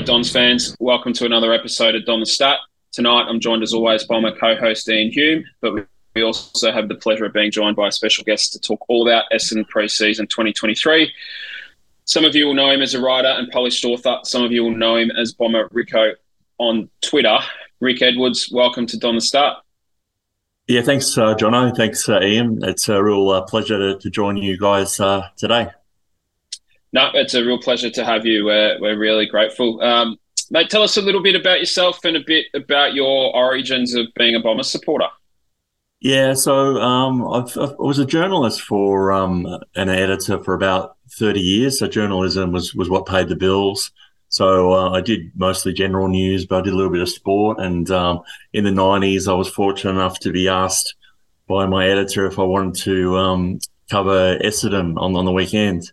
G'day, Dons fans. Welcome to another episode of Don the Stat. Tonight, I'm joined as always by my co-host Ian Hume, but we also have the pleasure of being joined by a special guest to talk all about Essendon pre-season 2023. Some of you will know him as a writer and published author. Some of you will know him as Bomber Ricko on Twitter. Rick Edwards, welcome to Don the Stat. Yeah, thanks, uh, Jono. Thanks, uh, Ian. It's a real uh, pleasure to, to, join you guys uh, today. No, it's a real pleasure to have you. We're, we're really grateful. Um, mate, tell us a little bit about yourself and a bit about your origins of being a Bomber supporter. Yeah, so um, i was a journalist for um, an editor for about 30 years. So journalism was, was what paid the bills. So uh, I did mostly general news, but I did a little bit of sport. And um, in the 90s, I was fortunate enough to be asked by my editor if I wanted to um, cover Essendon on, on the weekend.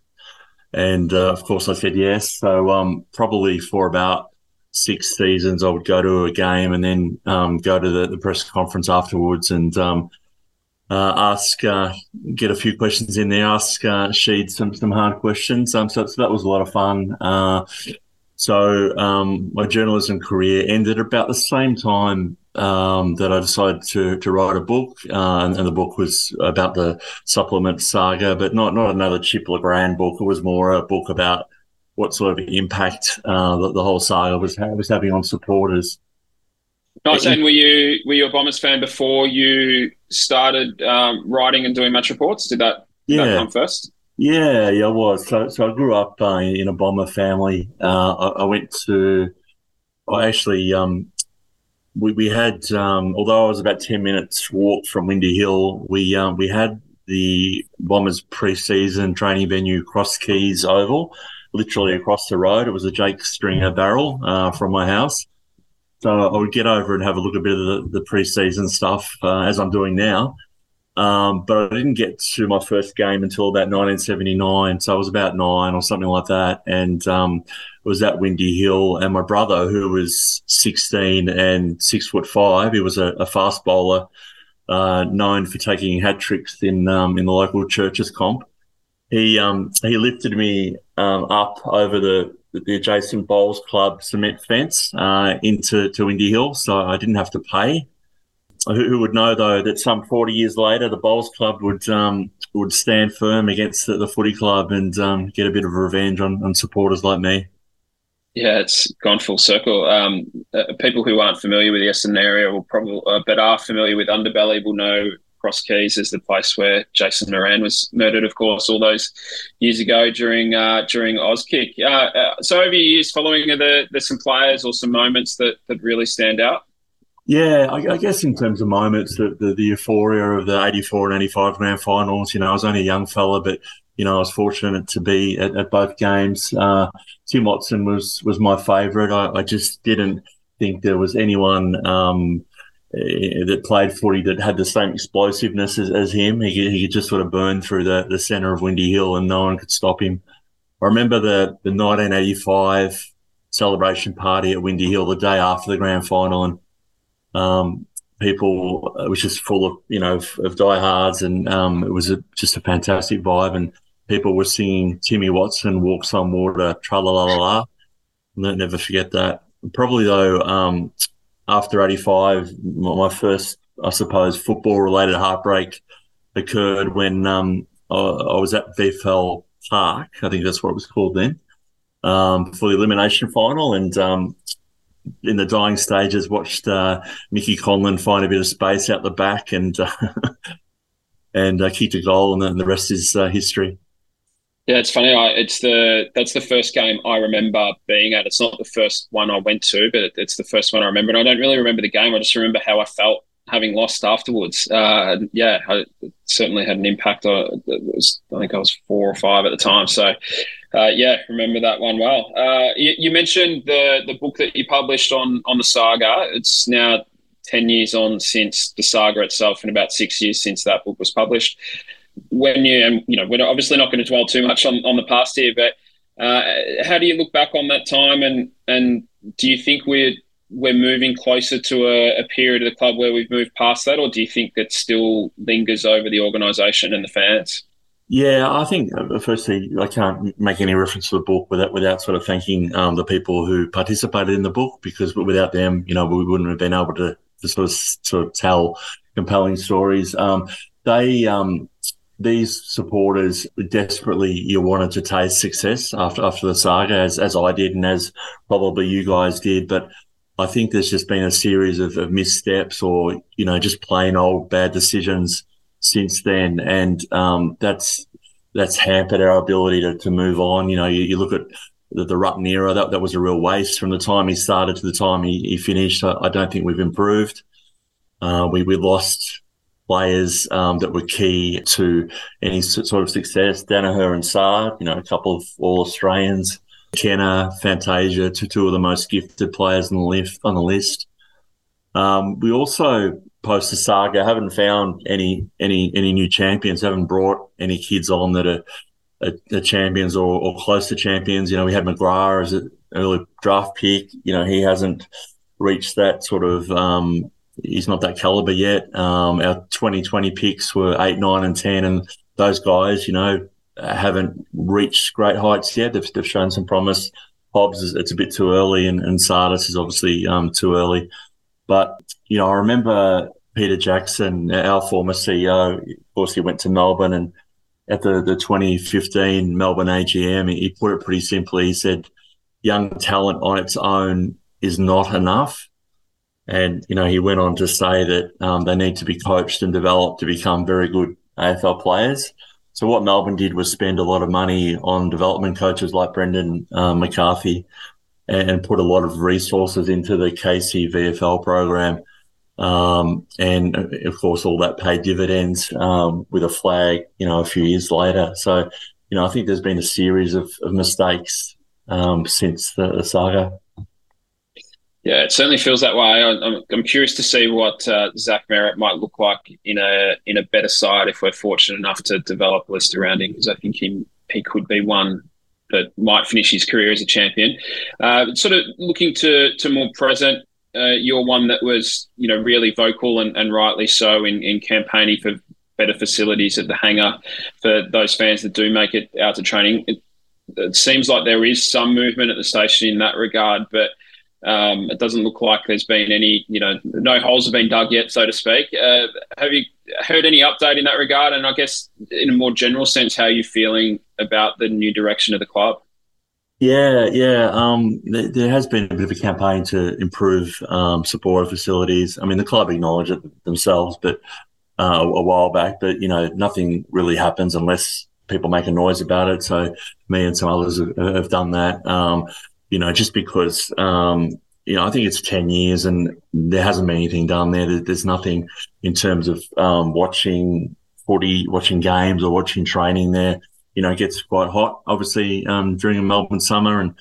And uh, of course, I said yes. So um, probably for about six seasons, I would go to a game and then um, go to the, the, press conference afterwards and um, uh, ask, uh, get a few questions in there, ask uh, Sheed some some hard questions. Um, so, so that was a lot of fun. Uh, so um, my journalism career ended about the same time um, that I decided to to write a book, uh, and, and, the book was about the supplement saga, but not not another Chip Le Grand book. It was more a book about what sort of impact uh, the, the, whole saga was was having on supporters. Nice. And were you were you a Bombers fan before you started um, writing and doing match reports? Did that, did yeah. that come first? Yeah, yeah, I was. So, so I grew up uh, in a bomber family. Uh, I, I, went to, I actually, um, we, we had, um, although I was about 10 minutes walk from Windy Hill, we, um, we had the Bombers pre-season training venue Cross Keys Oval, literally across the road. It was a Jake Stringer barrel uh, from my house. So I would get over and have a look at a bit of the, the pre-season stuff uh, as I'm doing now. Um, but I didn't get to my first game until about 1979. So I was about nine or something like that. And um, it was at Windy Hill. And my brother, who was 16 and six foot five, he was a, a fast bowler, uh, known for taking hat tricks in um, in the local churches comp. He um, he lifted me um, up over the the adjacent bowls club cement fence uh, into to Windy Hill, so I didn't have to pay who, would know though that some 40 years later the bowls club would um, would stand firm against the, the footy club and um, get a bit of revenge on, on supporters like me yeah it's gone full circle um, uh, people who aren't familiar with the Essendon area will probably uh, but are familiar with underbelly will know Cross Keys is the place where Jason Moran was murdered, of course, all those years ago during uh, during Auskick. Uh, uh, so over the years, following, are there, there some players or some moments that, that really stand out? Yeah, I, I, guess in terms of moments, the, the, the, euphoria of the 84 and 85 grand finals, you know, I was only a young fella, but, you know, I was fortunate to be at, at both games. Uh, Tim Watson was, was my favourite. I, I, just didn't think there was anyone um, eh, that played footy that had the same explosiveness as, as him. He, he could just sort of burn through the, the centre of Windy Hill and no one could stop him. I remember the, the 1985 celebration party at Windy Hill the day after the grand final and um, people, it was just full of, you know, of, of diehards and um, it was a, just a fantastic vibe. And people were singing Timmy Watson, Walks on Water, tra la la la la. I'll never forget that. Probably though, um, after 85, my first, I suppose, football related heartbreak occurred when um, I, I, was at VFL Park. I think that's what it was called then um, for the elimination final. And um, in the dying stages, watched uh, Mickey Conlan find a bit of space out the back and uh, and uh, kicked a goal, and, then the rest is uh, history. Yeah, it's funny. I, it's the that's the first game I remember being at. It's not the first one I went to, but it's the first one I remember. And I don't really remember the game. I just remember how I felt having lost afterwards. Uh, yeah, I, certainly had an impact. On, was, I think I was four or five at the time. So uh, yeah, remember that one well. Uh, you, you, mentioned the the book that you published on on the saga. It's now ten years on since the saga itself, and about six years since that book was published. When you and you know, we're obviously not going to dwell too much on, on the past here, but uh, how do you look back on that time, and and do you think we're we're moving closer to a, a period of the club where we've moved past that, or do you think that still lingers over the organisation and the fans? Yeah, I think uh, firstly, I can't make any reference to the book without without sort of thanking um, the people who participated in the book because without them, you know, we wouldn't have been able to, to sort of sort of tell compelling stories. Um, they um, these supporters desperately you wanted to taste success after after the saga, as as I did and as probably you guys did, but. I think there's just been a series of, of missteps or, you know, just plain old bad decisions since then, and um, that's that's hampered our ability to, to move on. You know, you, you look at the, the Rutten era; that that was a real waste from the time he started to the time he, he finished. I, I don't think we've improved. Uh, we we lost players um, that were key to any sort of success. Daniher and Saad, you know, a couple of All Australians. Kenner, Fantasia, two, two of the most gifted players on the list. On the list. Um, we also post a saga haven't found any any any new champions. Haven't brought any kids on that are, are, are champions or, or, close to champions. You know, we had McGrath as an early draft pick. You know, he hasn't reached that sort of. Um, he's not that caliber yet. Um, our 2020 picks were eight, nine, and ten, and those guys, you know, haven't reached great heights yet. They've, they've shown some promise. Hobbs, is, it's a bit too early, and, and Tsatas is obviously um, too early. But you know, I remember Peter Jackson, our former CEO. Of course, he went to Melbourne, and at the the 2015 Melbourne AGM, he put it pretty simply. He said, "Young talent on its own is not enough." And you know, he went on to say that um, they need to be coached and developed to become very good AFL players. So what Melbourne did was spend a lot of money on development coaches like Brendan uh, McCartney, and put a lot of resources into the Casey VFL program. Um, and of course, all that paid dividends um, with a flag, you know, a few years later. So, you know, I think there's been a series of, of mistakes um, since the, the, saga. Yeah, it certainly feels that way. I'm, I'm curious to see what uh, Zach Merrett might look like in a in a better side if we're fortunate enough to develop a list around him, because I think he he could be one that might finish his career as a champion. Uh, sort of looking to to more present, uh, you're one that was you know really vocal and, and rightly so in, in campaigning for better facilities at the hangar for those fans that do make it out to training. It, it seems like there is some movement at the station in that regard, but um, it doesn't look like there's been any, you know, no holes have been dug yet, so to speak. Uh, have you heard any update in that regard? And I guess, in a more general sense, how are you feeling about the new direction of the club? Yeah, yeah. Um, there, has been a bit of a campaign to improve um, supporter facilities. I mean, the club acknowledge it themselves, but uh, a while back, but you know, nothing really happens unless people make a noise about it. So me and some others have, have done that. Um, you know, just because um, you know, I think it's 10 years and there hasn't been anything done there. There's nothing in terms of um, watching footy, watching games or watching training there. You know, it gets quite hot, obviously, um, during a Melbourne summer and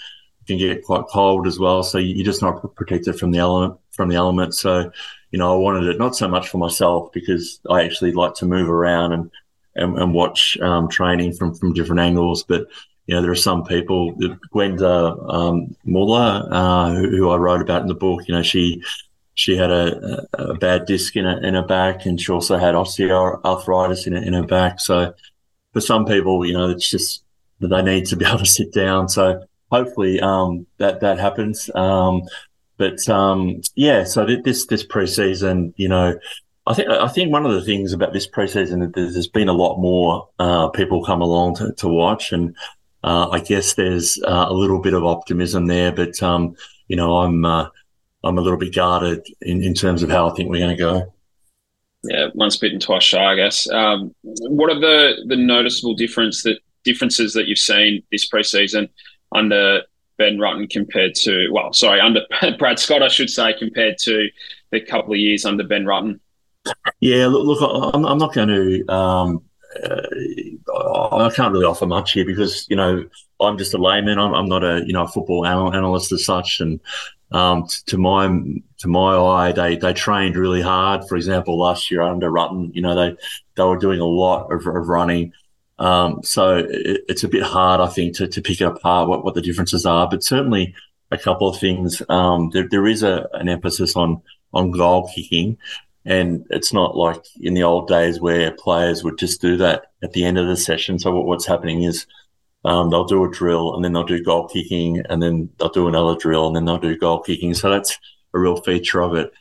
can get quite cold as well. So you're just not protected from the element, from the elements. So, you know, I wanted it not so much for myself because I actually like to move around and, and, and watch um, training from, from different angles, but you know, there are some people, Gwenda um, Muller, uh, who, who, I wrote about in the book, you know, she she had a, a, bad disc in her, in her back and she also had osteoarthritis in, in her back. So for some people, you know, it's just that they need to be able to sit down. So hopefully um, that, that happens. Um, but um, yeah, so this this preseason, you know, I think I think one of the things about this preseason is there's been a lot more uh, people come along to, to watch, and uh, I guess there's uh, a little bit of optimism there, but um, you know, I'm uh, I'm a little bit guarded in, in terms of how I think we're going to go. Yeah, once bitten, twice shy, I guess. Um, what are the the noticeable difference that differences that you've seen this preseason under Ben Rutten compared to well, sorry, under Brad Scott, I should say, compared to the couple of years under Ben Rutten? Yeah, look, look I'm, I'm not going to um, uh, I can't really offer much here because you know I'm just a layman. I'm, I'm not a you know a football analyst as such, and um, to my to my eye, they they trained really hard. For example, last year under Rutten, you know they they were doing a lot of, of running. Um, so it, it's a bit hard, I think, to, to pick apart what, what the differences are. But certainly a couple of things. Um, there, there is a, an emphasis on on goal kicking, And it's not like in the old days where players would just do that at the end of the session. So what's happening is um, they'll do a drill and then they'll do goal kicking and then they'll do another drill and then they'll do goal kicking. So that's a real feature of it.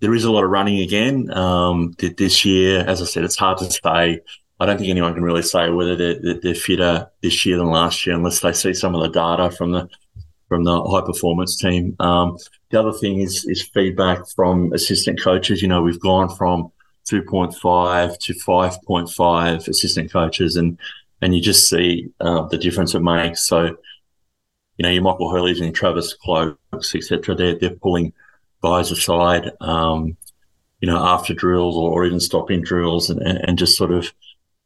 There is a lot of running again. Um, this year, as I said, it's hard to say. I don't think anyone can really say whether they're, they're fitter this year than last year unless they see some of the data from the from the high performance team. Um, the other thing is is feedback from assistant coaches. You know, we've gone from 2.5 to 5.5 assistant coaches, and and you just see uh, the difference it makes. So, you know, your Michael Hurleys and Travis Clokes, etc. They're they're pulling guys aside, um, you know, after drills or, or even stopping drills, and, and, and just sort of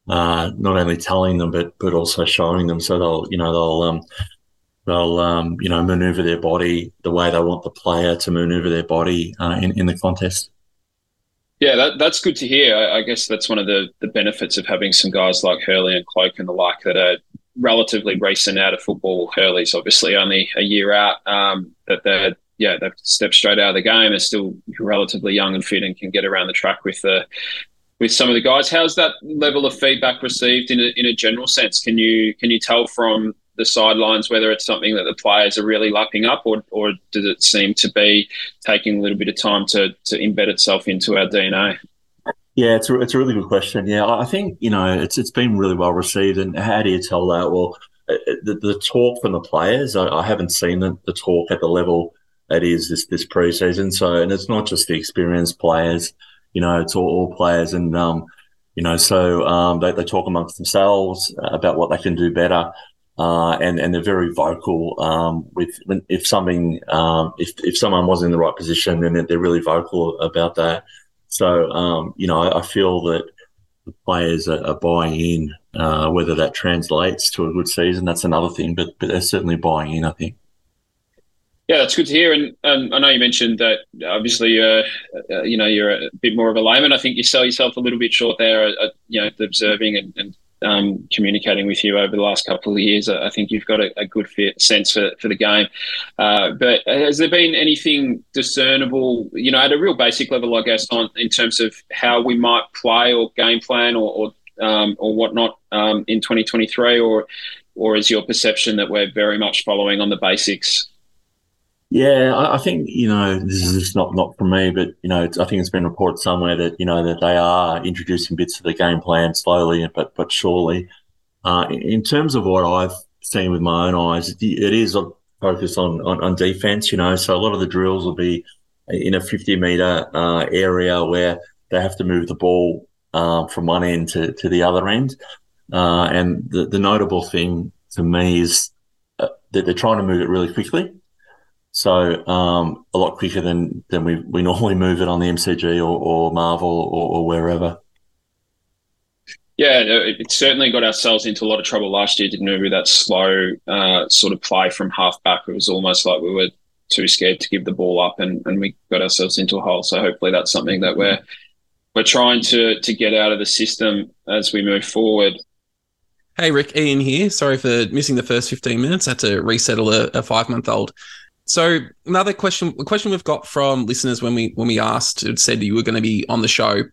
uh, not only telling them but but also showing them. So they'll you know they'll um, they'll um, you know maneuver their body the way they want the player to maneuver their body uh, in in the contest. Yeah, that, that's good to hear. I, I, guess that's one of the, the benefits of having some guys like Hurley and Cloke and the like that are relatively recent out of football. Hurley's obviously only a year out. Um, that they're yeah they've stepped straight out of the game. Are still relatively young and fit and can get around the track with the with some of the guys. How's that level of feedback received in a, in a general sense? Can you can you tell from the sidelines whether it's something that the players are really lapping up, or or does it seem to be taking a little bit of time to to embed itself into our DNA? Yeah, it's a, it's a really good question. Yeah, I think you know it's it's been really well received. And how do you tell that? Well, uh, uh, the, the talk from the players, I, I haven't seen the, the talk at the level that is this this preseason. So, and it's not just the experienced players. You know, it's all, all players, and um, you know, so um, they, they talk amongst themselves about what they can do better uh, and and they're very vocal um, with if something um, if if someone was in the right position, then they're really vocal about that. So um, you know, I, I, feel that the players are, are buying in. Uh, whether that translates to a good season, that's another thing. But but they're certainly buying in. I think. Yeah, that's good to hear. And I know you mentioned that obviously, uh, uh, you know, you're a bit more of a layman. I think you sell yourself a little bit short there, uh, you know, observing and, and um, communicating with you over the last couple of years. I think you've got a, a good fit, sense for, for the game. Uh, but has there been anything discernible, you know, at a real basic level, I guess, on in terms of how we might play or game plan or or, um, or whatnot um, in 2023, or or is your perception that we're very much following on the basics? Yeah, I, I think you know this is just not not from me, but you know I think it's been reported somewhere that you know that they are introducing bits of the game plan slowly, but but surely. Uh, in terms of what I've seen with my own eyes, it is a focus on, on, on defense. You know, so a lot of the drills will be in a fifty meter uh, area where they have to move the ball uh, from one end to, to the other end. Uh, and the, the notable thing to me is uh, that they're trying to move it really quickly. So um, a lot quicker than than we, we normally move it on the MCG or, or Marvel or, or wherever. Yeah, it certainly got ourselves into a lot of trouble last year, didn't we? With that slow uh, sort of play from half back, it was almost like we were too scared to give the ball up, and, and we got ourselves into a hole. So hopefully, that's something that we're we're trying to to get out of the system as we move forward. Hey Rick, Ian here. Sorry for missing the first fifteen minutes. I had to resettle a, a five month old. So another question, a question we've got from listeners when we when we asked, it said you were going to be on the show.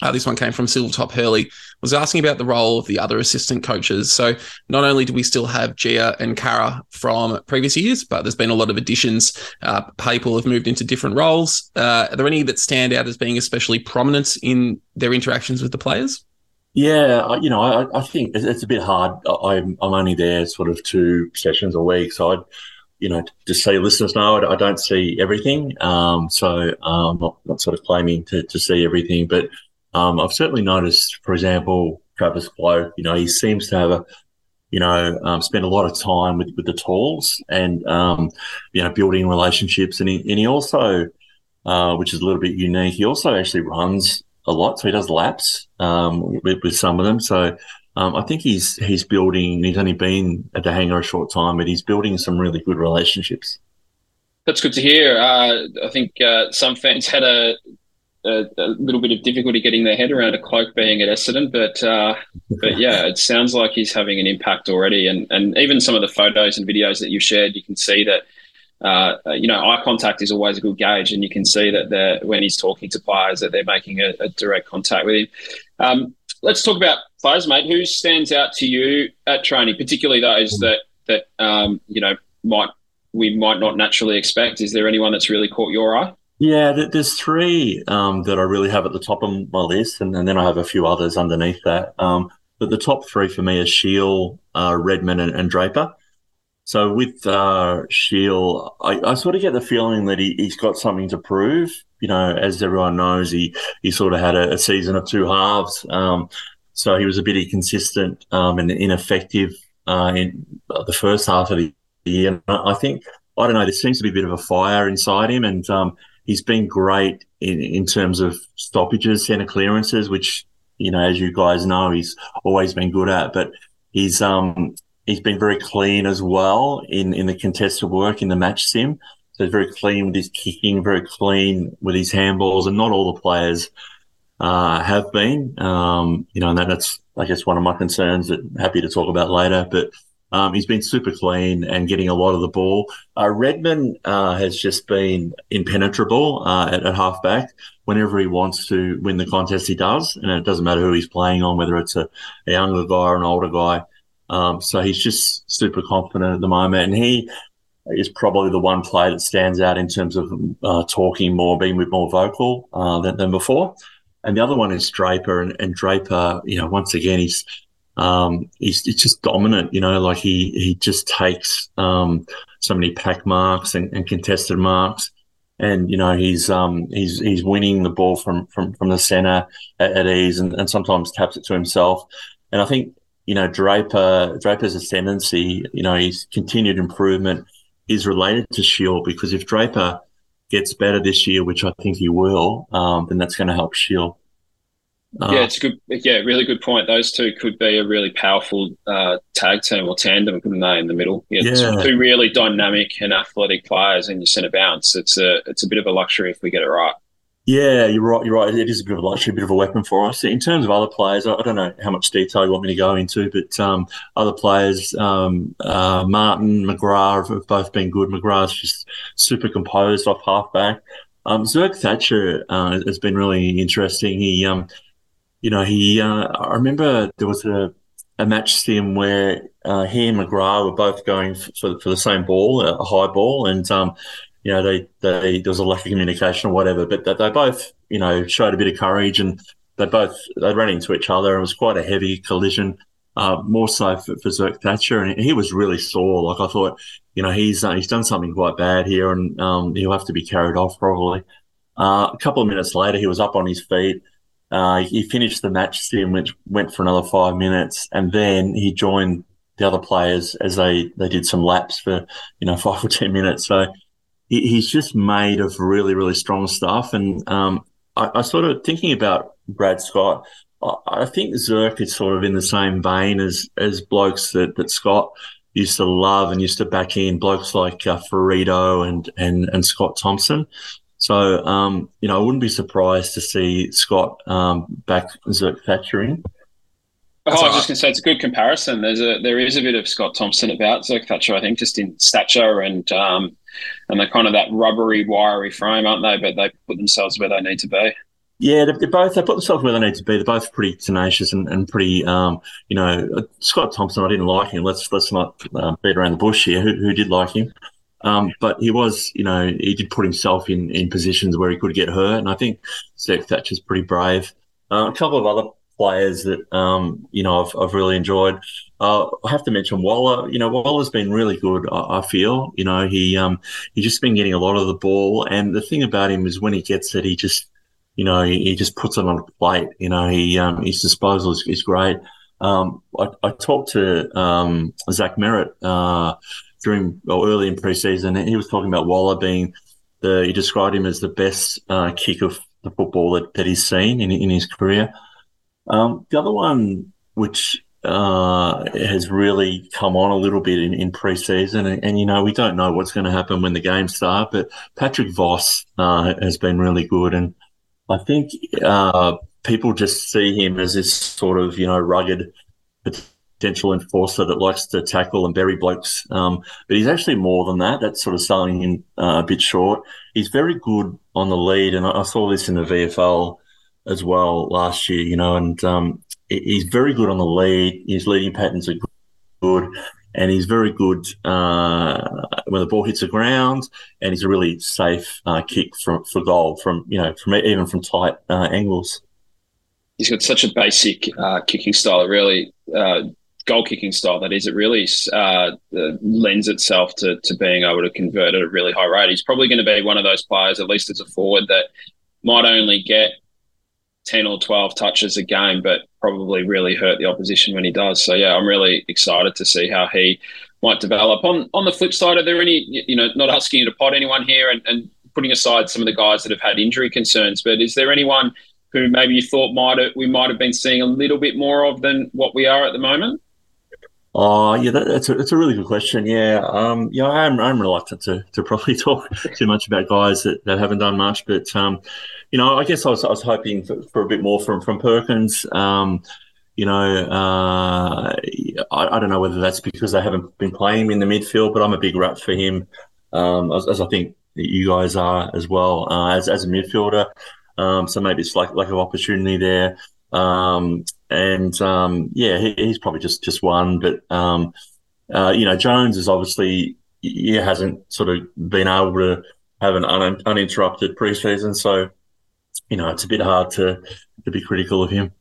Uh, this one came from Silvertop Hurley, was asking about the role of the other assistant coaches. So not only do we still have Gia and Cara from previous years, but there's been a lot of additions. Uh, people have moved into different roles. Uh, are there any that stand out as being especially prominent in their interactions with the players? Yeah, you know, I, I think it's a bit hard. I'm, I'm only there sort of two sessions a week, so I you know, just so listeners know, I, don't see everything. Um, so uh, I'm not, not sort of claiming to, to see everything, but um, I've certainly noticed, for example, Travis Cloke, you know, he seems to have a, you know, um, spend a lot of time with, with the tools and, um, you know, building relationships. And he, and he also, uh, which is a little bit unique, he also actually runs a lot. So he does laps um, with, with some of them. So um, I think he's he's building. He's only been at the hangar a short time, but he's building some really good relationships. That's good to hear. Uh, I think uh, some fans had a, a, a, little bit of difficulty getting their head around a Cloke being at Essendon, but uh, but yeah, it sounds like he's having an impact already. And and even some of the photos and videos that you've shared, you can see that uh, you know, eye contact is always a good gauge, and you can see that when he's talking to players that they're making a, a direct contact with him. Um, let's talk about players, mate. Who stands out to you at training, particularly those that that um, you know might we might not naturally expect? Is there anyone that's really caught your eye? Yeah, there's three um, that I really have at the top of my list, and, and then I have a few others underneath that. Um, but the top three for me are Shiel, uh, Redman, and, and, Draper. So with uh, I, I, sort of get the feeling that he, has got something to prove. You know, as everyone knows, he he sort of had a, a season of two halves. Um, so he was a bit inconsistent um, and ineffective uh, in the first half of the year. I think I don't know. There seems to be a bit of a fire inside him, and um, he's been great in, in terms of stoppages, centre clearances, which you know, as you guys know, he's always been good at. But he's um he's been very clean as well in in the contested work in the match sim. So he's very clean with his kicking, very clean with his handballs, and not all the players uh, have been. Um, you know, and that's I guess one of my concerns that I'm happy to talk about later. But um, he's been super clean and getting a lot of the ball. Uh, Redman uh, has just been impenetrable uh, at, at halfback. Whenever he wants to win the contest, he does, and it doesn't matter who he's playing on, whether it's a, a younger guy or an older guy. Um, so he's just super confident at the moment, and he is probably the one player that stands out in terms of uh, talking more, being more vocal uh, than, than before. And the other one is Draper, and, and Draper, you know, once again, he's um, he's, he's, just dominant, you know, like he, he just takes, um, so many pack marks and, and, contested marks. And, you know, he's, um, he's, he's winning the ball from, from, from the center at, at ease and, and sometimes taps it to himself. And I think, you know, Draper, Draper's ascendancy, you know, his continued improvement is related to Shiel because if Draper gets better this year, which I think he will, um, then that's going to help Shiel. Uh, yeah, it's a good. Yeah, really good point. Those two could be a really powerful uh, tag team or tandem, couldn't they? In the middle, yeah, yeah. two really dynamic and athletic players in your centre bounce. It's a it's a bit of a luxury if we get it right. Yeah, you're right. You're right. It is a bit of a luxury, a bit of a weapon for us. In terms of other players, I don't know how much detail you want me to go into, but um, other players, um, uh, Martin, McGrath have both been good. McGrath's just super composed off halfback. Um, Zerk Thatcher uh, has been really interesting. He um, you know, he, uh, I remember there was a, a match sim where uh, he and McGrath were both going for, for the same ball, a high ball, and um, you know they, they there was a lack of communication or whatever, but they, they both you know showed a bit of courage and they both they ran into each other. and It was quite a heavy collision, uh, more so for, for Zerk Thatcher, and he was really sore. Like I thought, you know, he's uh, he's done something quite bad here, and um, he'll have to be carried off probably. Uh, a couple of minutes later, he was up on his feet. Uh, he finished the match sim, which went for another five minutes, and then he joined the other players as they, they did some laps for you know five or ten minutes. So he's just made of really really strong stuff. And um, I, I, sort of thinking about Brad Scott. I, I, think Zerk is sort of in the same vein as as blokes that that Scott used to love and used to back in blokes like uh, Firrito and and and Scott Thompson. So, um, you know, I wouldn't be surprised to see Scott um, back Zerk Thatcher in. Oh, I was just going to say it's a good comparison. There's a there is a bit of Scott Thompson about Zerk Thatcher, I think, just in stature and um, and they're kind of that rubbery, wiry frame, aren't they? But they put themselves where they need to be. Yeah, they're, they're both they put themselves where they need to be. They're both pretty tenacious and, and pretty, um, you know, Scott Thompson. I didn't like him. Let's let's not uh, beat around the bush here. Who, who did like him? Um, but he was, you know, he did put himself in, in positions where he could get hurt. And I think Zerk Thatcher's pretty brave. Uh, a couple of other players that, um, you know, I've, I've really enjoyed. Uh, I have to mention Waller. You know, Waller's been really good. I, I feel. You know, he um, he's just been getting a lot of the ball, and the thing about him is when he gets it, he just, you know, he, he just puts it on a plate. You know, he um, his disposal is, is great. Um, I, I, talked to um, Zach Merrett uh, during early in preseason, and he was talking about Waller being the he described him as the best uh, kick of the football that, that he's seen in, in his career. Um, the other one, which uh, has really come on a little bit in, in preseason, and, and, you know we don't know what's going to happen when the games start, but Patrick Voss uh, has been really good, and I think uh, people just see him as this sort of you know rugged potential enforcer that likes to tackle and bury blokes. Um, but he's actually more than that. That's sort of selling him uh, a bit short. He's very good on the lead, and I, saw this in the VFL as well last year. You know, and um, he's very good on the lead. His leading patterns are good. And he's very good uh, when the ball hits the ground, and he's a really safe uh, kick from for goal from you know from even from tight uh, angles he's got such a basic uh, kicking style. Really uh, goal kicking style that is, it really uh, lends itself to, to being able to convert at a really high rate. He's probably going to be one of those players, at least as a forward, that might only get 10 or 12 touches a game, but probably really hurt the opposition when he does. So, yeah, I'm really excited to see how he might develop. On on the flip side, are there any, you know, not asking you to pot anyone here and, and putting aside some of the guys that have had injury concerns, but is there anyone who maybe you thought might have, we might have been seeing a little bit more of than what we are at the moment? Oh yeah, that, that's a that's a really good question. Yeah, um, yeah, I'm I'm reluctant to to probably talk too much about guys that, that haven't done much, but um, you know, I guess I was I was hoping for, for a bit more from from Perkins. Um, you know, uh, I, I don't know whether that's because they haven't been playing him in the midfield, but I'm a big rat for him, um, as, as I think you guys are as well uh, as as a midfielder. Um, so maybe it's like lack of opportunity there. Um, and um, yeah, he, he's probably just just one. But um, uh, you know, Jones is obviously he hasn't sort of been able to have an un- uninterrupted preseason, so you know it's a bit hard to to be critical of him.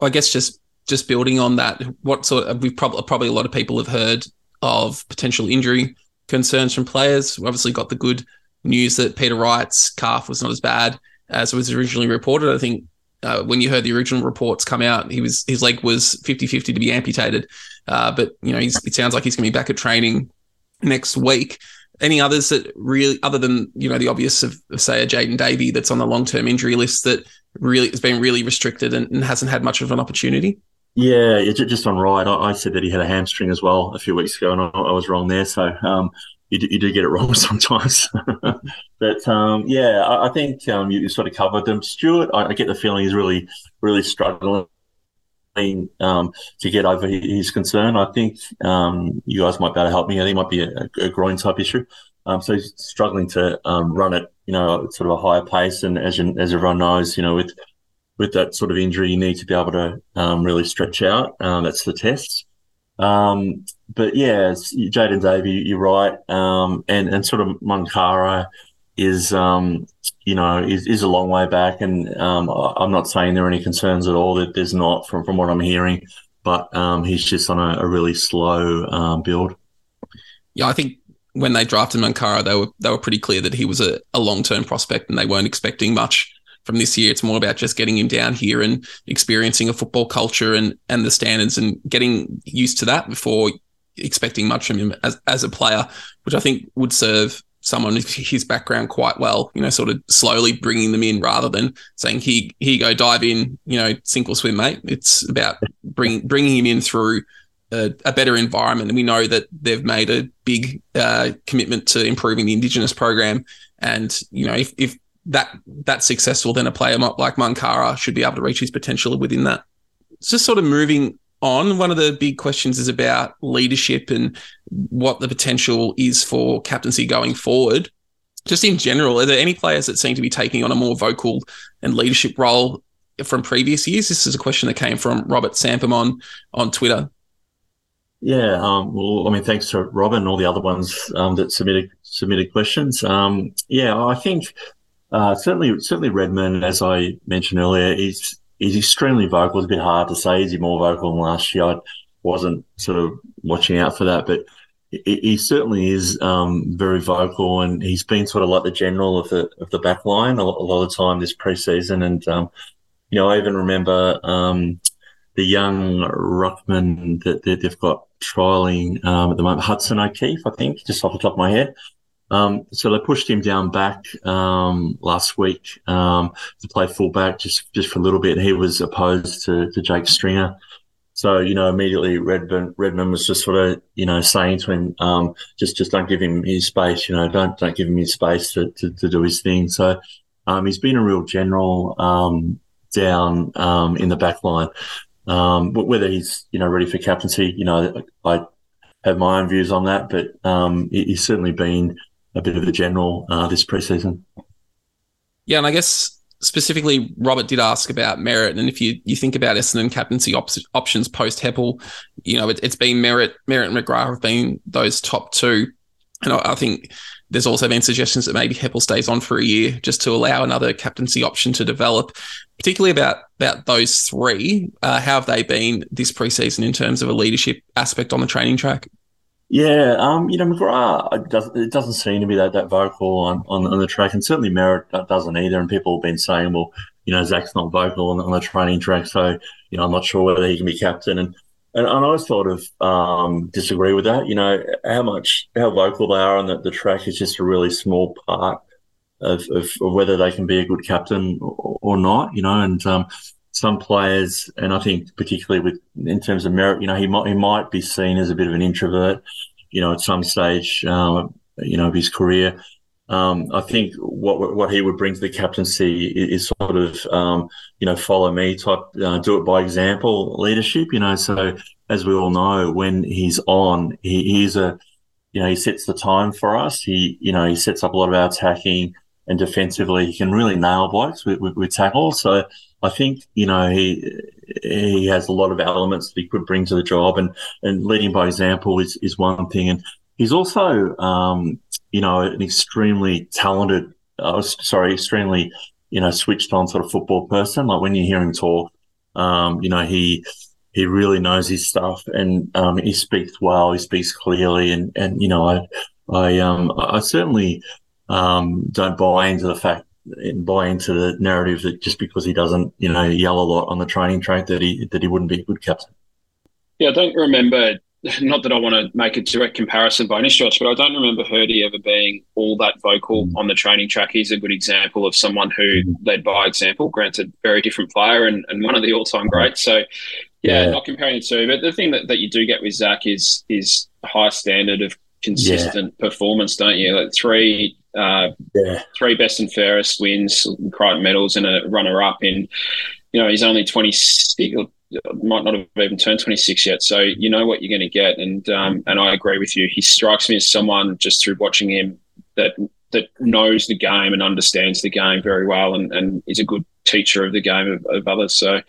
I guess just just building on that, what sort of we've probably probably a lot of people have heard of potential injury concerns from players. We obviously got the good news that Peter Wright's calf was not as bad as was originally reported. I think uh, when you heard the original reports come out, he was his leg was 50-50 to be amputated. Uh, but you know, it sounds like he's going to be back at training next week. Any others that really, other than you know the obvious of, of say a Jaden Davey that's on the long term injury list that really has been really restricted and, and, hasn't had much of an opportunity? Yeah, just on. I, I, said that he had a hamstring as well a few weeks ago, and I, I was wrong there. So um, you do, you do get it wrong sometimes. but um, yeah, I, I think um, you, you, sort of covered them. Stewart, I, I, get the feeling he's really, really struggling um, to get over his concern. I think um, you guys might be able to help me. I think it might be a, a groin type issue. Um, so he's struggling to um, run at you know sort of a higher pace, and as you, as everyone knows, you know with with that sort of injury, you need to be able to really stretch out. that's the test. Um, but yeah, Jaden Davey, you're right. Um, and, and sort of Munkara is, um, you know, is, is a long way back. And um, I'm not saying there are any concerns at all that there's not from, from what I'm hearing, but um, he's just on a, a really slow um, build. Yeah, I think when they drafted Munkara, they were they were pretty clear that he was a, a long term prospect and they weren't expecting much from this year. It's more about just getting him down here and experiencing a football culture and and the standards and getting used to that before expecting much from him as, as a player, which I think would serve someone with his background quite well. You know, sort of slowly bringing them in rather than saying, "Here, here you go, dive in." You know, sink or swim, mate. It's about bring, bringing him in through. A, a, better environment. And we know that they've made a big uh, commitment to improving the Indigenous program. And, you know, if, if that that's successful, then a player like Munkara should be able to reach his potential within that. It's just sort of moving on. One of the big questions is about leadership and what the potential is for captaincy going forward. Just in general, are there any players that seem to be taking on a more vocal and leadership role from previous years? This is a question that came from Robert Sampam on, Twitter. Yeah, um, well, I mean, thanks to Robin and all the other ones um, that submitted submitted questions. Um, yeah, I think uh, certainly, certainly Redman, as I mentioned earlier, he's he's extremely vocal. It's a bit hard to say. Is he more vocal than last year? I wasn't sort of watching out for that, but he, he certainly is um, very vocal, and he's been sort of like the general of the of the back line a, lot, a lot of the time this preseason. And um, you know, I even remember um, the young ruckman that, that they've got trialing um, at the moment, Hudson O'Keeffe, I think, just off the top of my head. Um, so they pushed him down back um, last week um, to play fullback just just for a little bit. He was opposed to, to Jake Stringer. So you know immediately Redman Redman was just sort of you know saying to him, um, just just don't give him his space. You know, don't don't give him his space to to, to do his thing. So um, he's been a real general um, down in the back line. Whether he's you know ready for captaincy, you know, I have my own views on that, but um, he's certainly been a bit of a general uh, this preseason. Yeah, and I guess specifically, Robert did ask about Merrett, and if you you think about Essendon captaincy op- options post Heppell, you know it, has been Merrett, Merrett and McGrath have been those top two, and I, I, think there's also been suggestions that maybe Heppell stays on for a year just to allow another captaincy option to develop. Particularly about about those three, uh, how have they been this preseason in terms of a leadership aspect on the training track? Yeah, um, you know, McGrath it doesn't, it doesn't seem to be that, that vocal on, on, on the track, and certainly Merrett doesn't either. And people have been saying, well, you know, Zach's not vocal on, on the training track, so you know, I'm not sure whether he can be captain. And and, and I sort of um, disagree with that. You know, how much how vocal they are on the, the track is just a really small part of, of, of whether they can be a good captain or, or not. You know, and um, some players, and I think particularly with in terms of Merrett, you know, he might he might be seen as a bit of an introvert, you know, at some stage, uh, you know, of his career. Um, I think what what he would bring to the captaincy is, is sort of um, you know follow me type, uh, do it by example leadership. You know, so as we all know, when he's on, he, he's a you know he sets the time for us. He you know he sets up a lot of our attacking and defensively. He can really nail blokes with, with, with tackles. So I think you know he he has a lot of elements that he could bring to the job, and and leading by example is is one thing, and he's also um, you know an extremely talented, uh, sorry, extremely you know switched on sort of football person. Like when you hear him talk, um, you know he he really knows his stuff, and um, he speaks well, he speaks clearly, and and you know I I um I certainly um, don't buy into the fact buy into the narrative that just because he doesn't, you know, yell a lot on the training track that he that he wouldn't be a good captain. Yeah, I don't remember. Not that I want to make a direct comparison by any stretch, but I don't remember Hirdy ever being all that vocal mm. on the training track. He's a good example of someone who mm. led by example. Granted, very different player and, and one of the all-time greats. So, yeah, yeah, not comparing the two. But the thing that, that you do get with Zach is is high standard of consistent yeah. performance, don't you? Like three uh, yeah. three best and fairest wins, Crichton medals, and a runner up in. You know, he's only twenty six, might not have even turned twenty six yet. So you know what you're going to get, and um, and I agree with you. He strikes me as someone just through watching him that that knows the game and understands the game very well, and, and is a good teacher of the game of, of others. So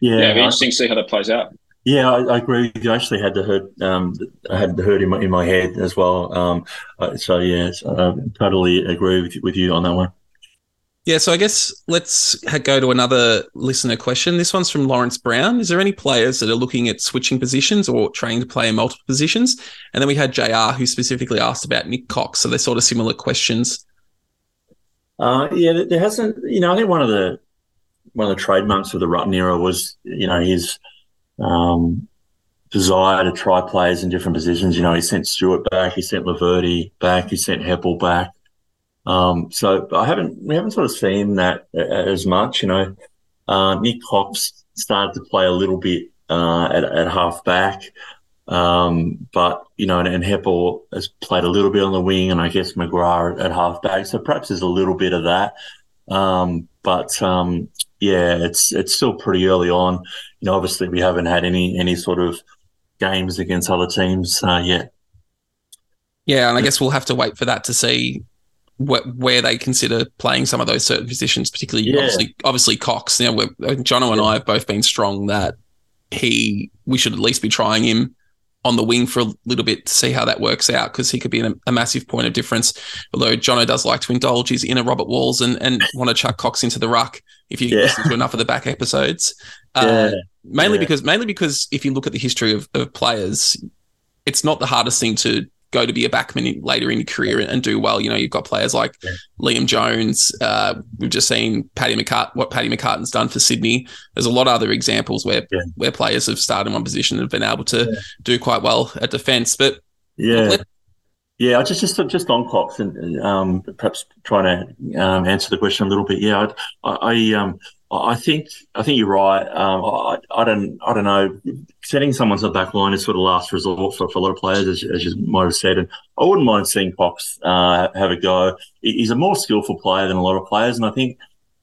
yeah, yeah interesting to see how that plays out. Yeah, I, I, agree. You actually had the Hird. Um, I had the Hird in my, in my head as well. Um, uh, so yeah, I totally agree with, with you on that one. Yeah, so I guess let's go to another listener question. This one's from Lawrence Brown. Is there any players that are looking at switching positions or trying to play in multiple positions? And then we had JR who specifically asked about Nik Cox. So they're sort of similar questions. Uh, yeah, there hasn't. You know, I think one of the one of the trademarks of the Rutten era was, you know, his – um, desire to try players in different positions. You know, he sent Stewart back, he sent Laverde back, he sent Heppell back. Um, so I haven't we haven't sort of seen that as much. You know, uh, Nik Cox started to play a little bit uh, at, at half back. Um, but you know, and, and Heppell has played a little bit on the wing, and I guess McGrath at, at half back. So perhaps there's a little bit of that. Um, but um, yeah, it's it's still pretty early on. You know, obviously we haven't had any any sort of games against other teams uh, yet. Yeah, and I guess we'll have to wait for that to see wh- where they consider playing some of those certain positions, particularly yeah. obviously obviously Cox. You know, Jono and yeah. I have both been strong that he we should at least be trying him on the wing for a little bit to see how that works out because he could be a, a, massive point of difference. Although Jono does like to indulge his inner Robert Walls and, and want to chuck Cox into the ruck if you yeah. listen to enough of the back episodes. Uh, yeah. Mainly yeah. because mainly because if you look at the history of, of players, it's not the hardest thing to go to be a backman in, later in your career and, and, do well. You know, you've got players like yeah. Liam Jones. Uh, we've just seen Paddy McCart- what Paddy McCartin's done for Sydney. There's a lot of other examples where yeah. where players have started in one position and have been able to yeah. do quite well at defence. But yeah. Yeah, I just just just on Cox and um, perhaps trying to um, answer the question a little bit. Yeah, I, I um, I think I think you're right. Um, I, I, don't I don't know. Setting someone to the back line is sort of last resort for, for a lot of players, as, as, you might have said. And I wouldn't mind seeing Cox uh, have a go. He's a more skillful player than a lot of players, and I think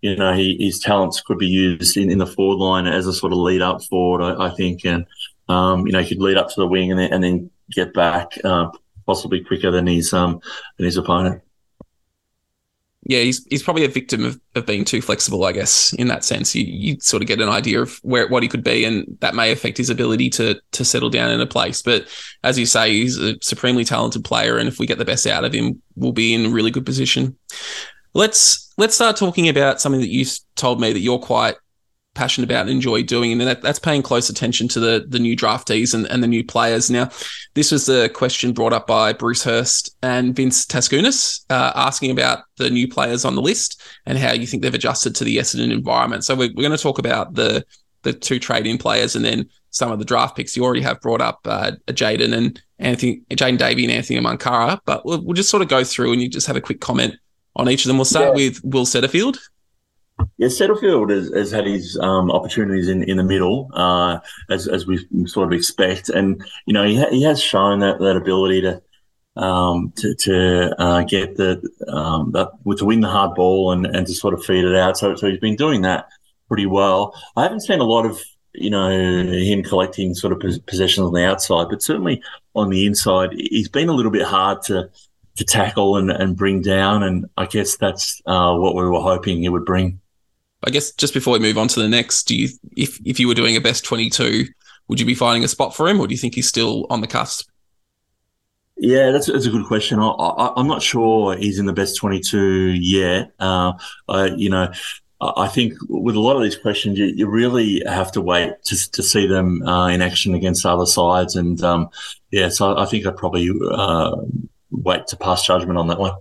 you know, he, his talents could be used in, in the forward line as a sort of lead up forward, I, I think. And, um, you know, he could lead up to the wing and then, and then get back uh, possibly quicker than his, um, than his opponent yeah, he's he's probably a victim of, of being too flexible, I guess, in that sense. You you sort of get an idea of where what he could be, and that may affect his ability to to settle down in a place. But as you say, he's a supremely talented player, and if we get the best out of him, we'll be in a really good position. Let's let's start talking about something that you told me that you're quite passionate about and enjoy doing. And that, that's paying close attention to the the new draftees and, and the new players. Now, this was the question brought up by Bruce Hurst and Vince Taskunas, uh, asking about the new players on the list and how you think they've adjusted to the Essendon environment. So we're, we're going to talk about the the two trade in players and then some of the draft picks. You already have brought up uh, Jaden and Anthony, Jaden Davey and Anthony Munkara, but we'll, we'll, just sort of go through and you just have a quick comment on each of them. We'll start yeah. with Will Setterfield. Yeah, Setterfield has, has had his um, opportunities in, in the middle, uh, as, as we sort of expect, and you know he, ha- he has shown that, that ability to um, to, to uh, get the um, that, to win the hard ball and, and to sort of feed it out. So so he's been doing that pretty well. I haven't seen a lot of you know him collecting sort of possessions on the outside, but certainly on the inside, he's been a little bit hard to to tackle and, and bring down, and I guess that's uh, what we were hoping he would bring. I guess just before we move on to the next, do you if if you were doing a best twenty two, would you be finding a spot for him, or do you think he's still on the cusp? Yeah, that's, that's a good question. I, am not sure he's in the best 22 yet. Uh, I, you know, I think with a lot of these questions, you, you really have to wait to, to see them uh, in action against other sides. And um, yeah, so I think I'd probably uh, wait to pass judgment on that one.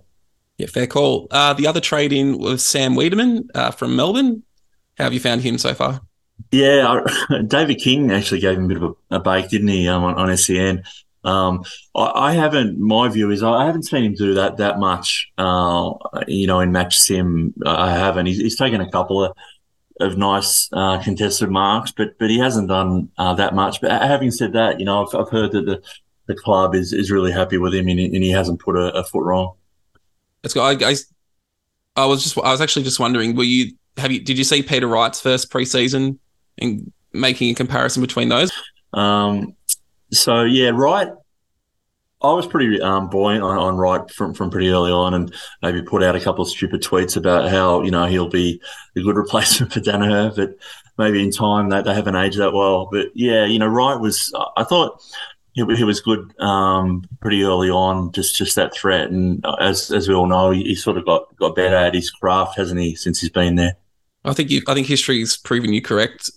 Yeah, fair call. Uh, the other trade in was Sam Weideman uh, from Melbourne. How have you found him so far? Yeah, I, David King actually gave him a bit of a, a bake, didn't he, um, on, on SEN? Um, I, I, haven't. My view is I haven't seen him do that that much. Uh, you know, in match sim, I haven't. He's, he's taken a couple of of nice uh, contested marks, but but he hasn't done uh, that much. But having said that, you know, I've, I've heard that the, the club is, is really happy with him and, and he hasn't put a, a foot wrong. Let's go. I, I, I, was just I was actually just wondering, were you have you did you see Peter Wright's first preseason and making a comparison between those? Um, so yeah, Wright. I was pretty um, buoyant on, on Wright from, from pretty early on, and maybe put out a couple of stupid tweets about how you know he'll be a good replacement for Daniher, but maybe in time that they haven't aged that well. But yeah, you know, Wright was. I thought he, he was good um, pretty early on, just just that threat. And as as we all know, he, he, sort of got got better at his craft, hasn't he, since he's been there? I think you, I think history's proven you correct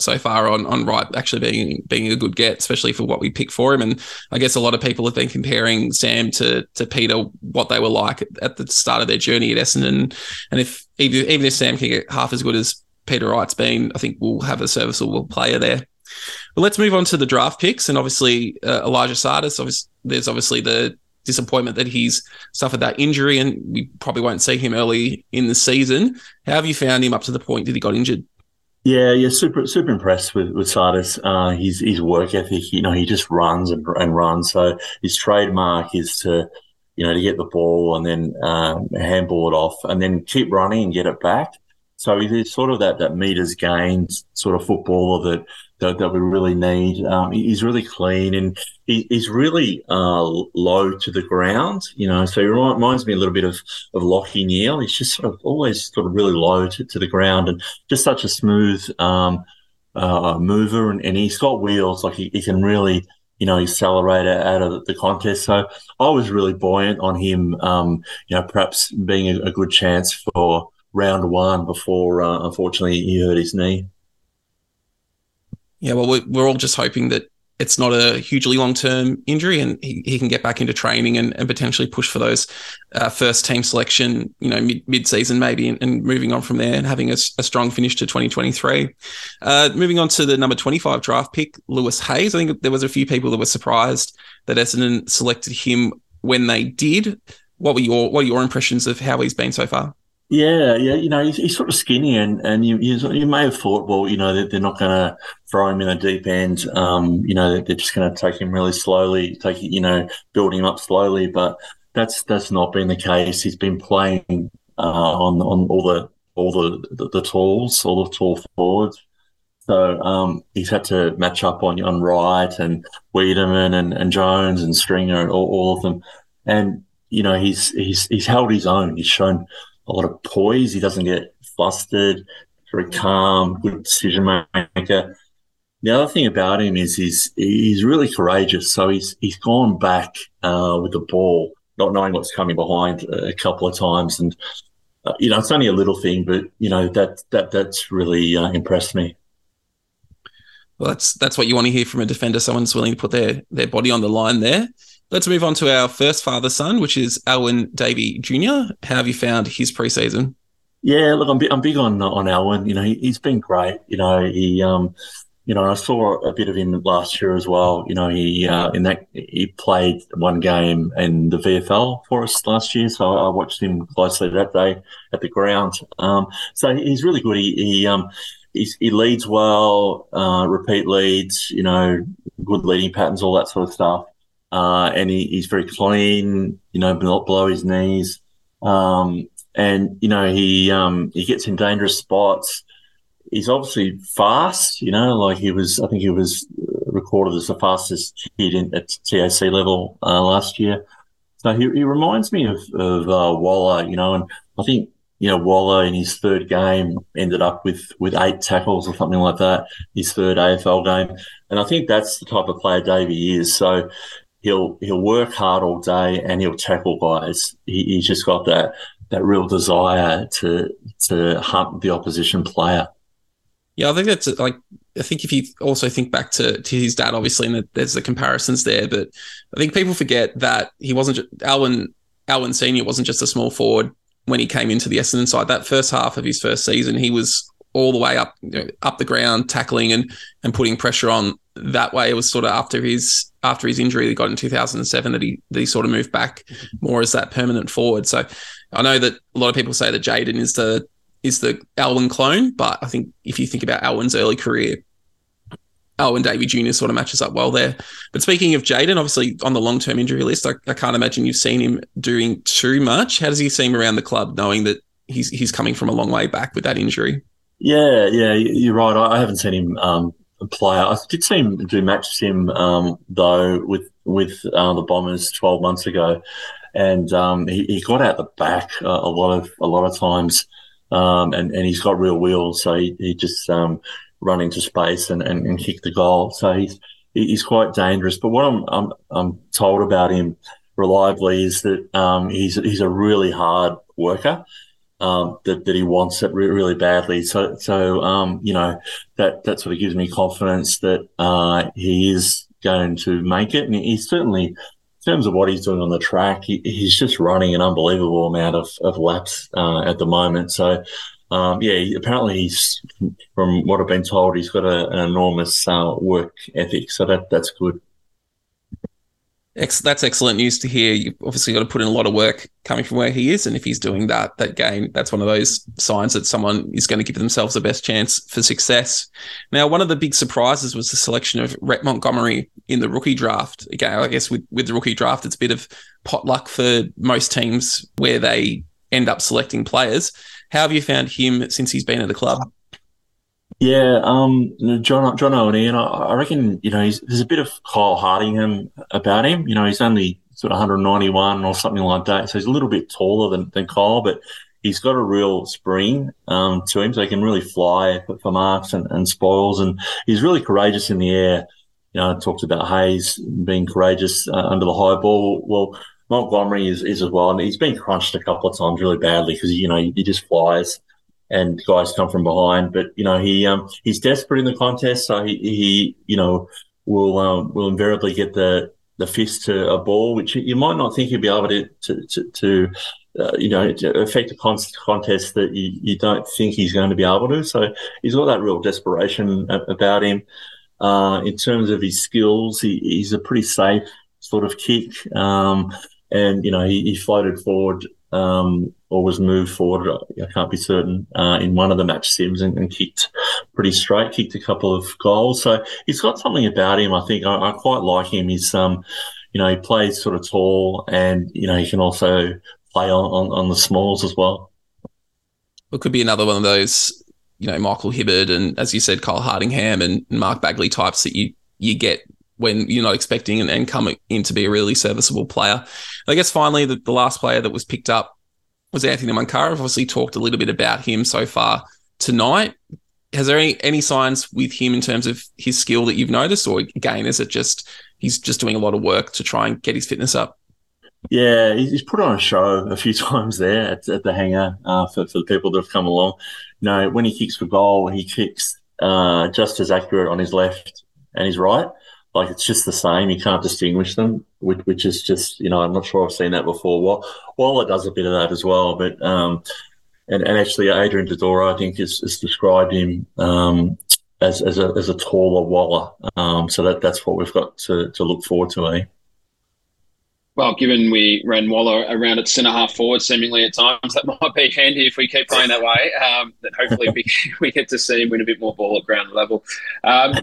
so far on on Wright actually being being a good get, especially for what we picked for him. And I guess a lot of people have been comparing Sam to to Peter, what they were like at, at the start of their journey at Essendon. And if even, even if Sam can get half as good as Peter Wright's been, I think we'll have a serviceable player there. But let's move on to the draft picks, and obviously uh, Elijah Tsatas, Obviously, there's obviously the disappointment that he's suffered that injury, and we probably won't see him early in the season. How have you found him up to the point that he got injured? Yeah, yeah, super, super impressed with with Tsatas. Uh, his his work ethic. You know, he just runs and, and runs. So his trademark is to, you know, to get the ball and then um, handball it off, and then keep running and get it back. So he's sort of that that meters gained sort of footballer that that, that we really need. Um, he's really clean and he, he's really uh, low to the ground, you know. So he reminds me a little bit of of Lachie Neale. He's just sort of always sort of really low to, to the ground and just such a smooth um, uh, mover. And, and he's got wheels, like he, he can really you know, accelerate out of the contest. So I was really buoyant on him, um, you know, perhaps being a, a, good chance for round one before, uh, unfortunately, he hurt his knee. Yeah, well, we're, all just hoping that it's not a hugely long term injury and he, he can get back into training and, and potentially push for those uh, first team selection, you know, mid season maybe, and, and, moving on from there and having a, a strong finish to 2023. Uh, moving on to the number 25 draft pick, Lewis Hayes. I think there was a few people that were surprised that Essendon selected him when they did. What were your what are your impressions of how he's been so far? Yeah, yeah, you know, he's, he's sort of skinny, and and you, you, may have thought, well, you know, they're, not going to throw him in the deep end. Um, you know, they're just going to take him really slowly, take you know, build him up slowly. But that's that's not been the case. He's been playing uh, on on all the all the, the, the talls, all the tall forwards. So um, he's had to match up on on Wright and Weideman and, and Jones and Stringer and all, all of them. And you know he's he's he's held his own. He's shown a lot of poise. He doesn't get flustered. Very calm, good decision maker. The other thing about him is he's he's really courageous. So he's he's gone back uh, with the ball, not knowing what's coming behind a couple of times, and uh, you know it's only a little thing, but you know that that that's really uh, impressed me. Well, that's that's what you want to hear from a defender. Someone's willing to put their their body on the line there. Let's move on to our first father son, which is Alwyn Davey Jr. How have you found his preseason? Yeah, look, I'm, big, I'm big on on Alwyn. You know, he, has been great. You know, he um, you know, I saw a bit of him last year as well. You know, he uh, in that he played one game in the VFL for us last year, so I watched him closely that day at the ground. Um, so he's really good. He he, um, he leads well, uh, repeat leads. You know, good leading patterns, all that sort of stuff. Uh, and he, he's very clean. You know, not below his knees. Um, and you know he um, he gets in dangerous spots he's obviously fast. You know, like he was. I think he was recorded as the fastest kid in, at TAC level uh, last year. So he, he reminds me of of uh, Waller. You know, and I think you know Waller in his third game ended up with with eight tackles or something like that. His third AFL game, and I think that's the type of player Davey is. So. He'll he'll work hard all day and he'll tackle guys. He, he's just got that that real desire to to hunt the opposition player. Yeah, I think that's like I think if you also think back to to his dad, obviously, and there's the comparisons there, but I think people forget that he wasn't just, Alwyn Alwyn Senior wasn't just a small forward when he came into the Essendon side. That first half of his first season, he was all the way up you know, up the ground, tackling and and putting pressure on. That way, it was sort of after his after his injury that he got in 2007 that he that he sort of moved back more as that permanent forward. So I know that a lot of people say that Jaden is the is the Alwyn clone, but I think if you think about Alwyn's early career, Alwyn Davey Jr. sort of matches up well there. But speaking of Jaden, obviously on the long term injury list, I, I, can't imagine you've seen him doing too much. How does he seem around the club, knowing that he's he's coming from a long way back with that injury? Yeah, yeah, you're right. I haven't seen him um, play. I did see him do match sim um, though with with uh, the Bombers 12 months ago, and um, he, he, got out the back uh, a lot of a lot of times um, and and he's got real wheels, so he, he just um, run into space and, and, and kick the goal. So he's he's quite dangerous. But what I'm I'm, I'm told about him reliably is that um, he's he's a really hard worker. Um, that, that he wants it really, really badly. So, so um, you know, that, that sort of gives me confidence that uh, he is going to make it. And he's certainly in terms of what he's doing on the track, he, he's just running an unbelievable amount of, of laps uh, at the moment. So, um, yeah, apparently he's, from what I've been told, he's got a, an enormous uh, work ethic. So that that's good. Ex- that's excellent news to hear. You've obviously got to put in a lot of work coming from where he is, and if he's doing that, that game, that's one of those signs that someone is going to give themselves the best chance for success. Now, one of the big surprises was the selection of Rhett Montgomery in the rookie draft. Again, I guess with with the rookie draft, it's a bit of potluck for most teams where they end up selecting players. How have you found him since he's been at the club? Yeah, um, John John O'Neill, I reckon you know there's a bit of Kyle Hardingham about him. You know, he's only sort of 191 or something like that, so he's a little bit taller than, than Kyle, but he's got a real spring um, to him, so he can really fly for marks and, and spoils, and he's really courageous in the air. You know, I talked about Hayes being courageous uh, under the high ball. Well, Montgomery is, is as well, and he's been crunched a couple of times really badly because you know he just flies and guys come from behind. But you know, he um, he's desperate in the contest, so he, he you know will um, will invariably get the the fist to a ball, which you might not think he'll be able to to, to, to uh, you know affect a contest that you, you don't think he's going to be able to. So he's got that real desperation about him. Uh, in terms of his skills, he, he's a pretty safe sort of kick. Um, and you know he, he floated forward um, or was moved forward. I can't be certain uh, in one of the match sims and, and, kicked pretty straight, kicked a couple of goals. So he's got something about him. I think I, I quite like him. He's um, you know, he plays sort of tall, and you know he can also play on, on, on the smalls as well. it could be another one of those, you know, Michael Hibberd and as you said, Kyle Hardingham and Mark Baguley types that you you get when you're not expecting and, and come in to be a really serviceable player. I guess finally, the, the last player that was picked up was Anthony Munkara. I've obviously talked a little bit about him so far tonight. Has there any any signs with him in terms of his skill that you've noticed, or again, is it just he's just doing a lot of work to try and get his fitness up? Yeah, he's put on a show a few times there at, at the hangar uh, for, for the people that have come along. No, when he kicks for goal, he kicks uh, just as accurate on his left and his right. Like it's just the same. You can't distinguish them, which, which is just you know I'm not sure I've seen that before. Well, Waller does a bit of that as well, but um, and, and actually Adrian Dodoro I think has, has described him um, as as a, as a taller Waller. Um, so that that's what we've got to, to look forward to, eh? Well, given we ran Waller around at centre half forward, seemingly at times, that might be handy if we keep playing that way. Um, that hopefully we, we get to see him win a bit more ball at ground level. Um,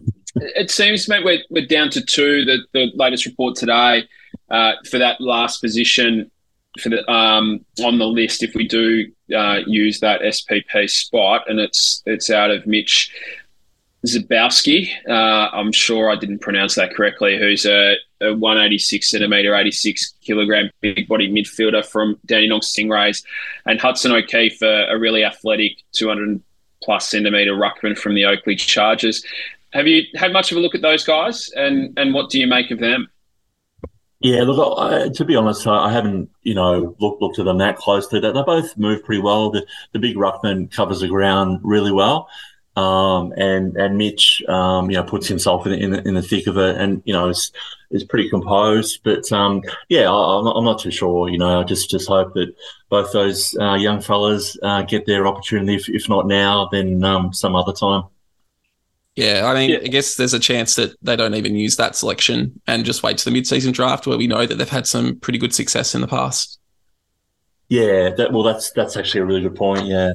it seems, mate, we're, we're down to two. The, the latest report today uh, for that last position for the um, on the list, if we do uh, use that SPP spot, and it's it's out of Mitch Zabowski. Uh, I'm sure I didn't pronounce that correctly. Who's a, a 186 centimeter, 86 kilogram big body midfielder from Dandenong Stingrays, and Hudson O'Keeffe, a, a really athletic 200 plus centimeter ruckman from the Oakleigh Chargers. Have you had much of a look at those guys, and and what do you make of them? Yeah, look, I, to be honest, I haven't, you know, looked looked at them that closely. They, they both move pretty well. The, the big ruckman covers the ground really well, um, and and Mitch, um, you know, puts himself in, in, in the thick of it, and you know, is is pretty composed. But um, yeah, I, am not, I'm not too sure. You know, I just just hope that both those uh, young fellas uh, get their opportunity. If, if not now, then um, some other time. Yeah, I mean, yeah. I guess there's a chance that they don't even use that selection and just wait to the mid-season draft where we know that they've had some pretty good success in the past. Yeah, that, well, that's that's actually a really good point. Yeah.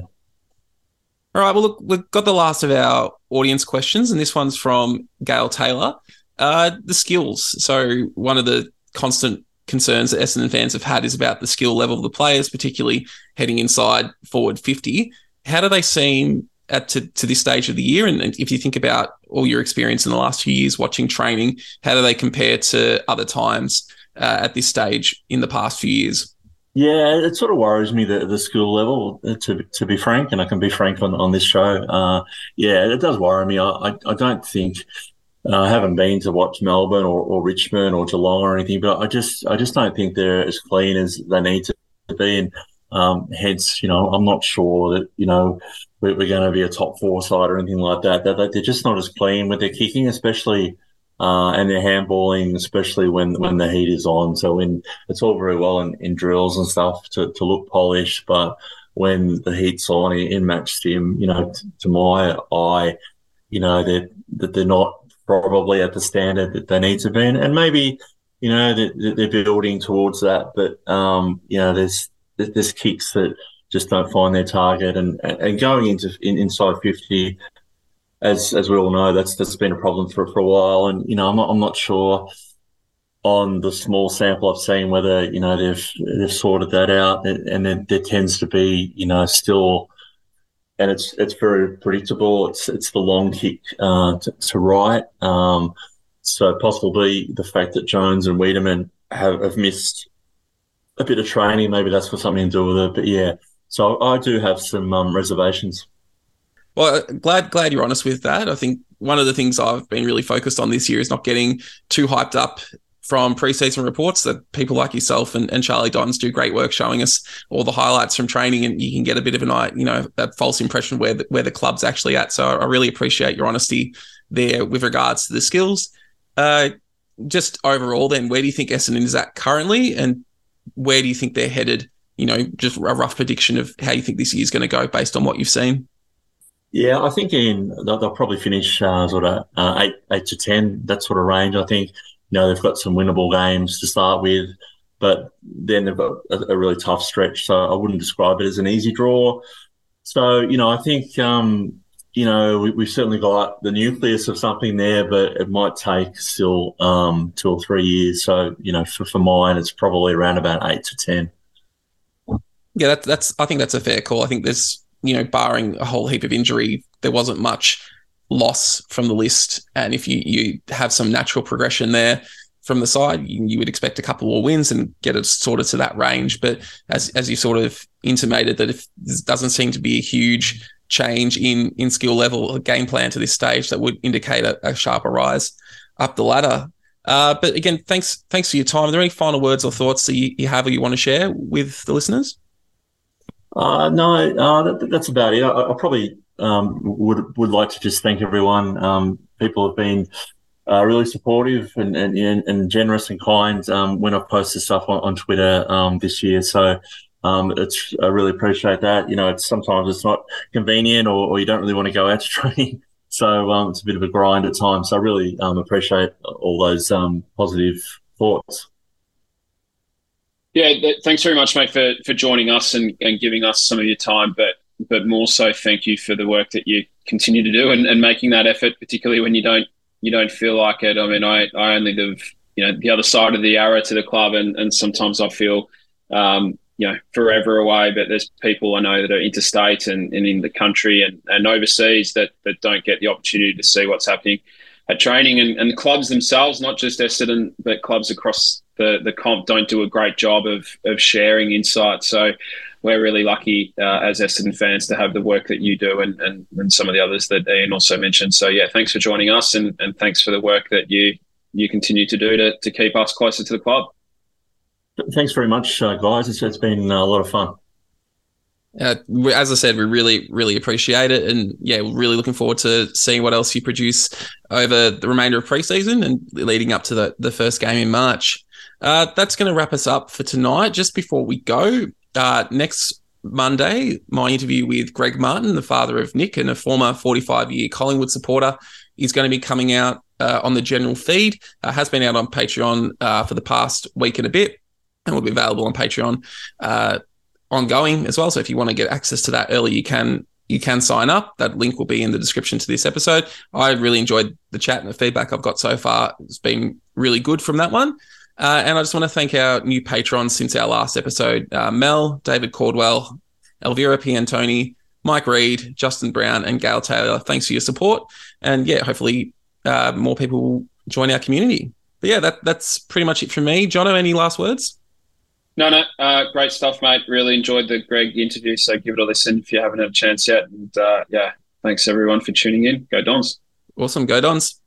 All right. Well, look, we've got the last of our audience questions, and this one's from Gail Taylor. Uh, the skills. So one of the constant concerns that Essendon fans have had is about the skill level of the players, particularly heading inside forward 50. How do they seem at to, to this stage of the year? And, if you think about all your experience in the last few years watching training, how do they compare to other times uh, at this stage in the past few years? Yeah, it sort of worries me that the school level, uh, to to be frank, and I can be frank on, on this show. Uh, yeah, it does worry me. I, I, I don't think uh, I haven't been to watch Melbourne or, or Richmond or Geelong or anything, but I just I just don't think they're as clean as they need to be. And um, hence, you know, I'm not sure that you know we're, going to be a top four side or anything like that. That they're just not as clean with their kicking, especially uh, and their handballing, especially when when the heat is on. So when it's all very well in, in drills and stuff to, to look polished, but when the heat's on in, match sim, you know, t- to my eye, you know, that that they're not probably at the standard that they need to be, and, maybe you know that they're building towards that. But um, you know, there's there's kicks that just don't find their target. And and going into in, inside fifty, as as we all know, that's that's been a problem for for a while. And you know, I'm not I'm not sure on the small sample I've seen whether you know they've they've sorted that out. And, and there, tends to be you know still. And it's it's very predictable. It's it's the long kick uh, to, to right. Um, so possibly the fact that Jones and Weideman have, have missed a bit of training, maybe that's got something to do with it. But yeah, so I do have some um, reservations. Well, uh, glad glad you're honest with that. I think one of the things I've been really focused on this year is not getting too hyped up from preseason reports that people like yourself and, and Charlie Dons do great work showing us all the highlights from training and you can get a bit of an you know that false impression where the, where the club's actually at. So I really appreciate your honesty there with regards to the skills. Uh, just overall, then where do you think Essendon is at currently, and where do you think they're headed you know, just a rough prediction of how you think this year is going to go based on what you've seen? Yeah, I think in they'll, they'll probably finish uh, sort of uh, eight eight to ten that sort of range. I think you know they've got some winnable games to start with, but then they've got a, a really tough stretch. So I wouldn't describe it as an easy draw. So you know, I think um, you know we, have certainly got the nucleus of something there, but it might take still um, two or three years. So you know, for, for mine, it's probably around about eight to ten yeah, that's that's I think that's a fair call. I think there's you know, barring a whole heap of injury, there wasn't much loss from the list. And if you you have some natural progression there from the side, you, you would expect a couple more wins and get it sorted to that range. But as as you sort of intimated that if there doesn't seem to be a huge change in in skill level or game plan to this stage that would indicate a, a sharper rise up the ladder. Uh, but again, thanks thanks for your time. Are there any final words or thoughts that you, you have or you want to share with the listeners? Uh, no, uh, that, that's about it. I, I probably um, would would like to just thank everyone. Um, people have been uh, really supportive and, and, and, generous and kind um, when I've posted stuff on, on Twitter um, this year. So um, it's I really appreciate that. You know, it's sometimes it's not convenient or, or you don't really want to go out to training. So um, it's a bit of a grind at times. So I really appreciate all those positive thoughts. Yeah, th- thanks very much, mate, for for joining us and, and giving us some of your time. But but more so, thank you for the work that you continue to do and, and making that effort, particularly when you don't you don't feel like it. I mean, I I only live you know the other side of the Yarra to the club, and and sometimes I feel. Um, you know, forever away, but there's people I know that are interstate and, and in the country and, and overseas that, that don't get the opportunity to see what's happening at training and, and clubs themselves, not just Essendon, but clubs across the the comp don't do a great job of of sharing insight. So we're really lucky uh, as Essendon fans to have the work that you do and, and and some of the others that Ian also mentioned. So yeah, thanks for joining us and, and thanks for the work that you you continue to do to to keep us closer to the club. Thanks very much, uh, guys. It's, it's been a lot of fun. Uh, as I said, we really, really appreciate it, and yeah, we're really looking forward to seeing what else you produce over the remainder of preseason and leading up to the, the first game in March. Uh, that's going to wrap us up for tonight. Just before we go, uh, next Monday, my interview with Greg Martin, the father of Nic and a former 45 year Collingwood supporter, is going to be coming out uh, on the general feed. Uh, has been out on Patreon uh, for the past week and a bit, and will be available on Patreon uh, ongoing as well. So if you want to get access to that early, you can you can sign up. That link will be in the description to this episode. I really enjoyed the chat and the feedback I've got so far. It's been really good from that one. Uh, and I just want to thank our new patrons since our last episode uh, Mel, David Caldwell, Elvira P. Piantoni, Mike Reed, Justin Brown, and Gail Taylor. Thanks for your support. And yeah, hopefully uh, more people will join our community. But yeah, that, that's pretty much it from me. Jono, any last words? No, no, uh, great stuff, mate. Really enjoyed the Greg interview. So give it a listen if you haven't had a chance yet. And uh, yeah, thanks everyone for tuning in. Go Dons. Awesome. Go Dons.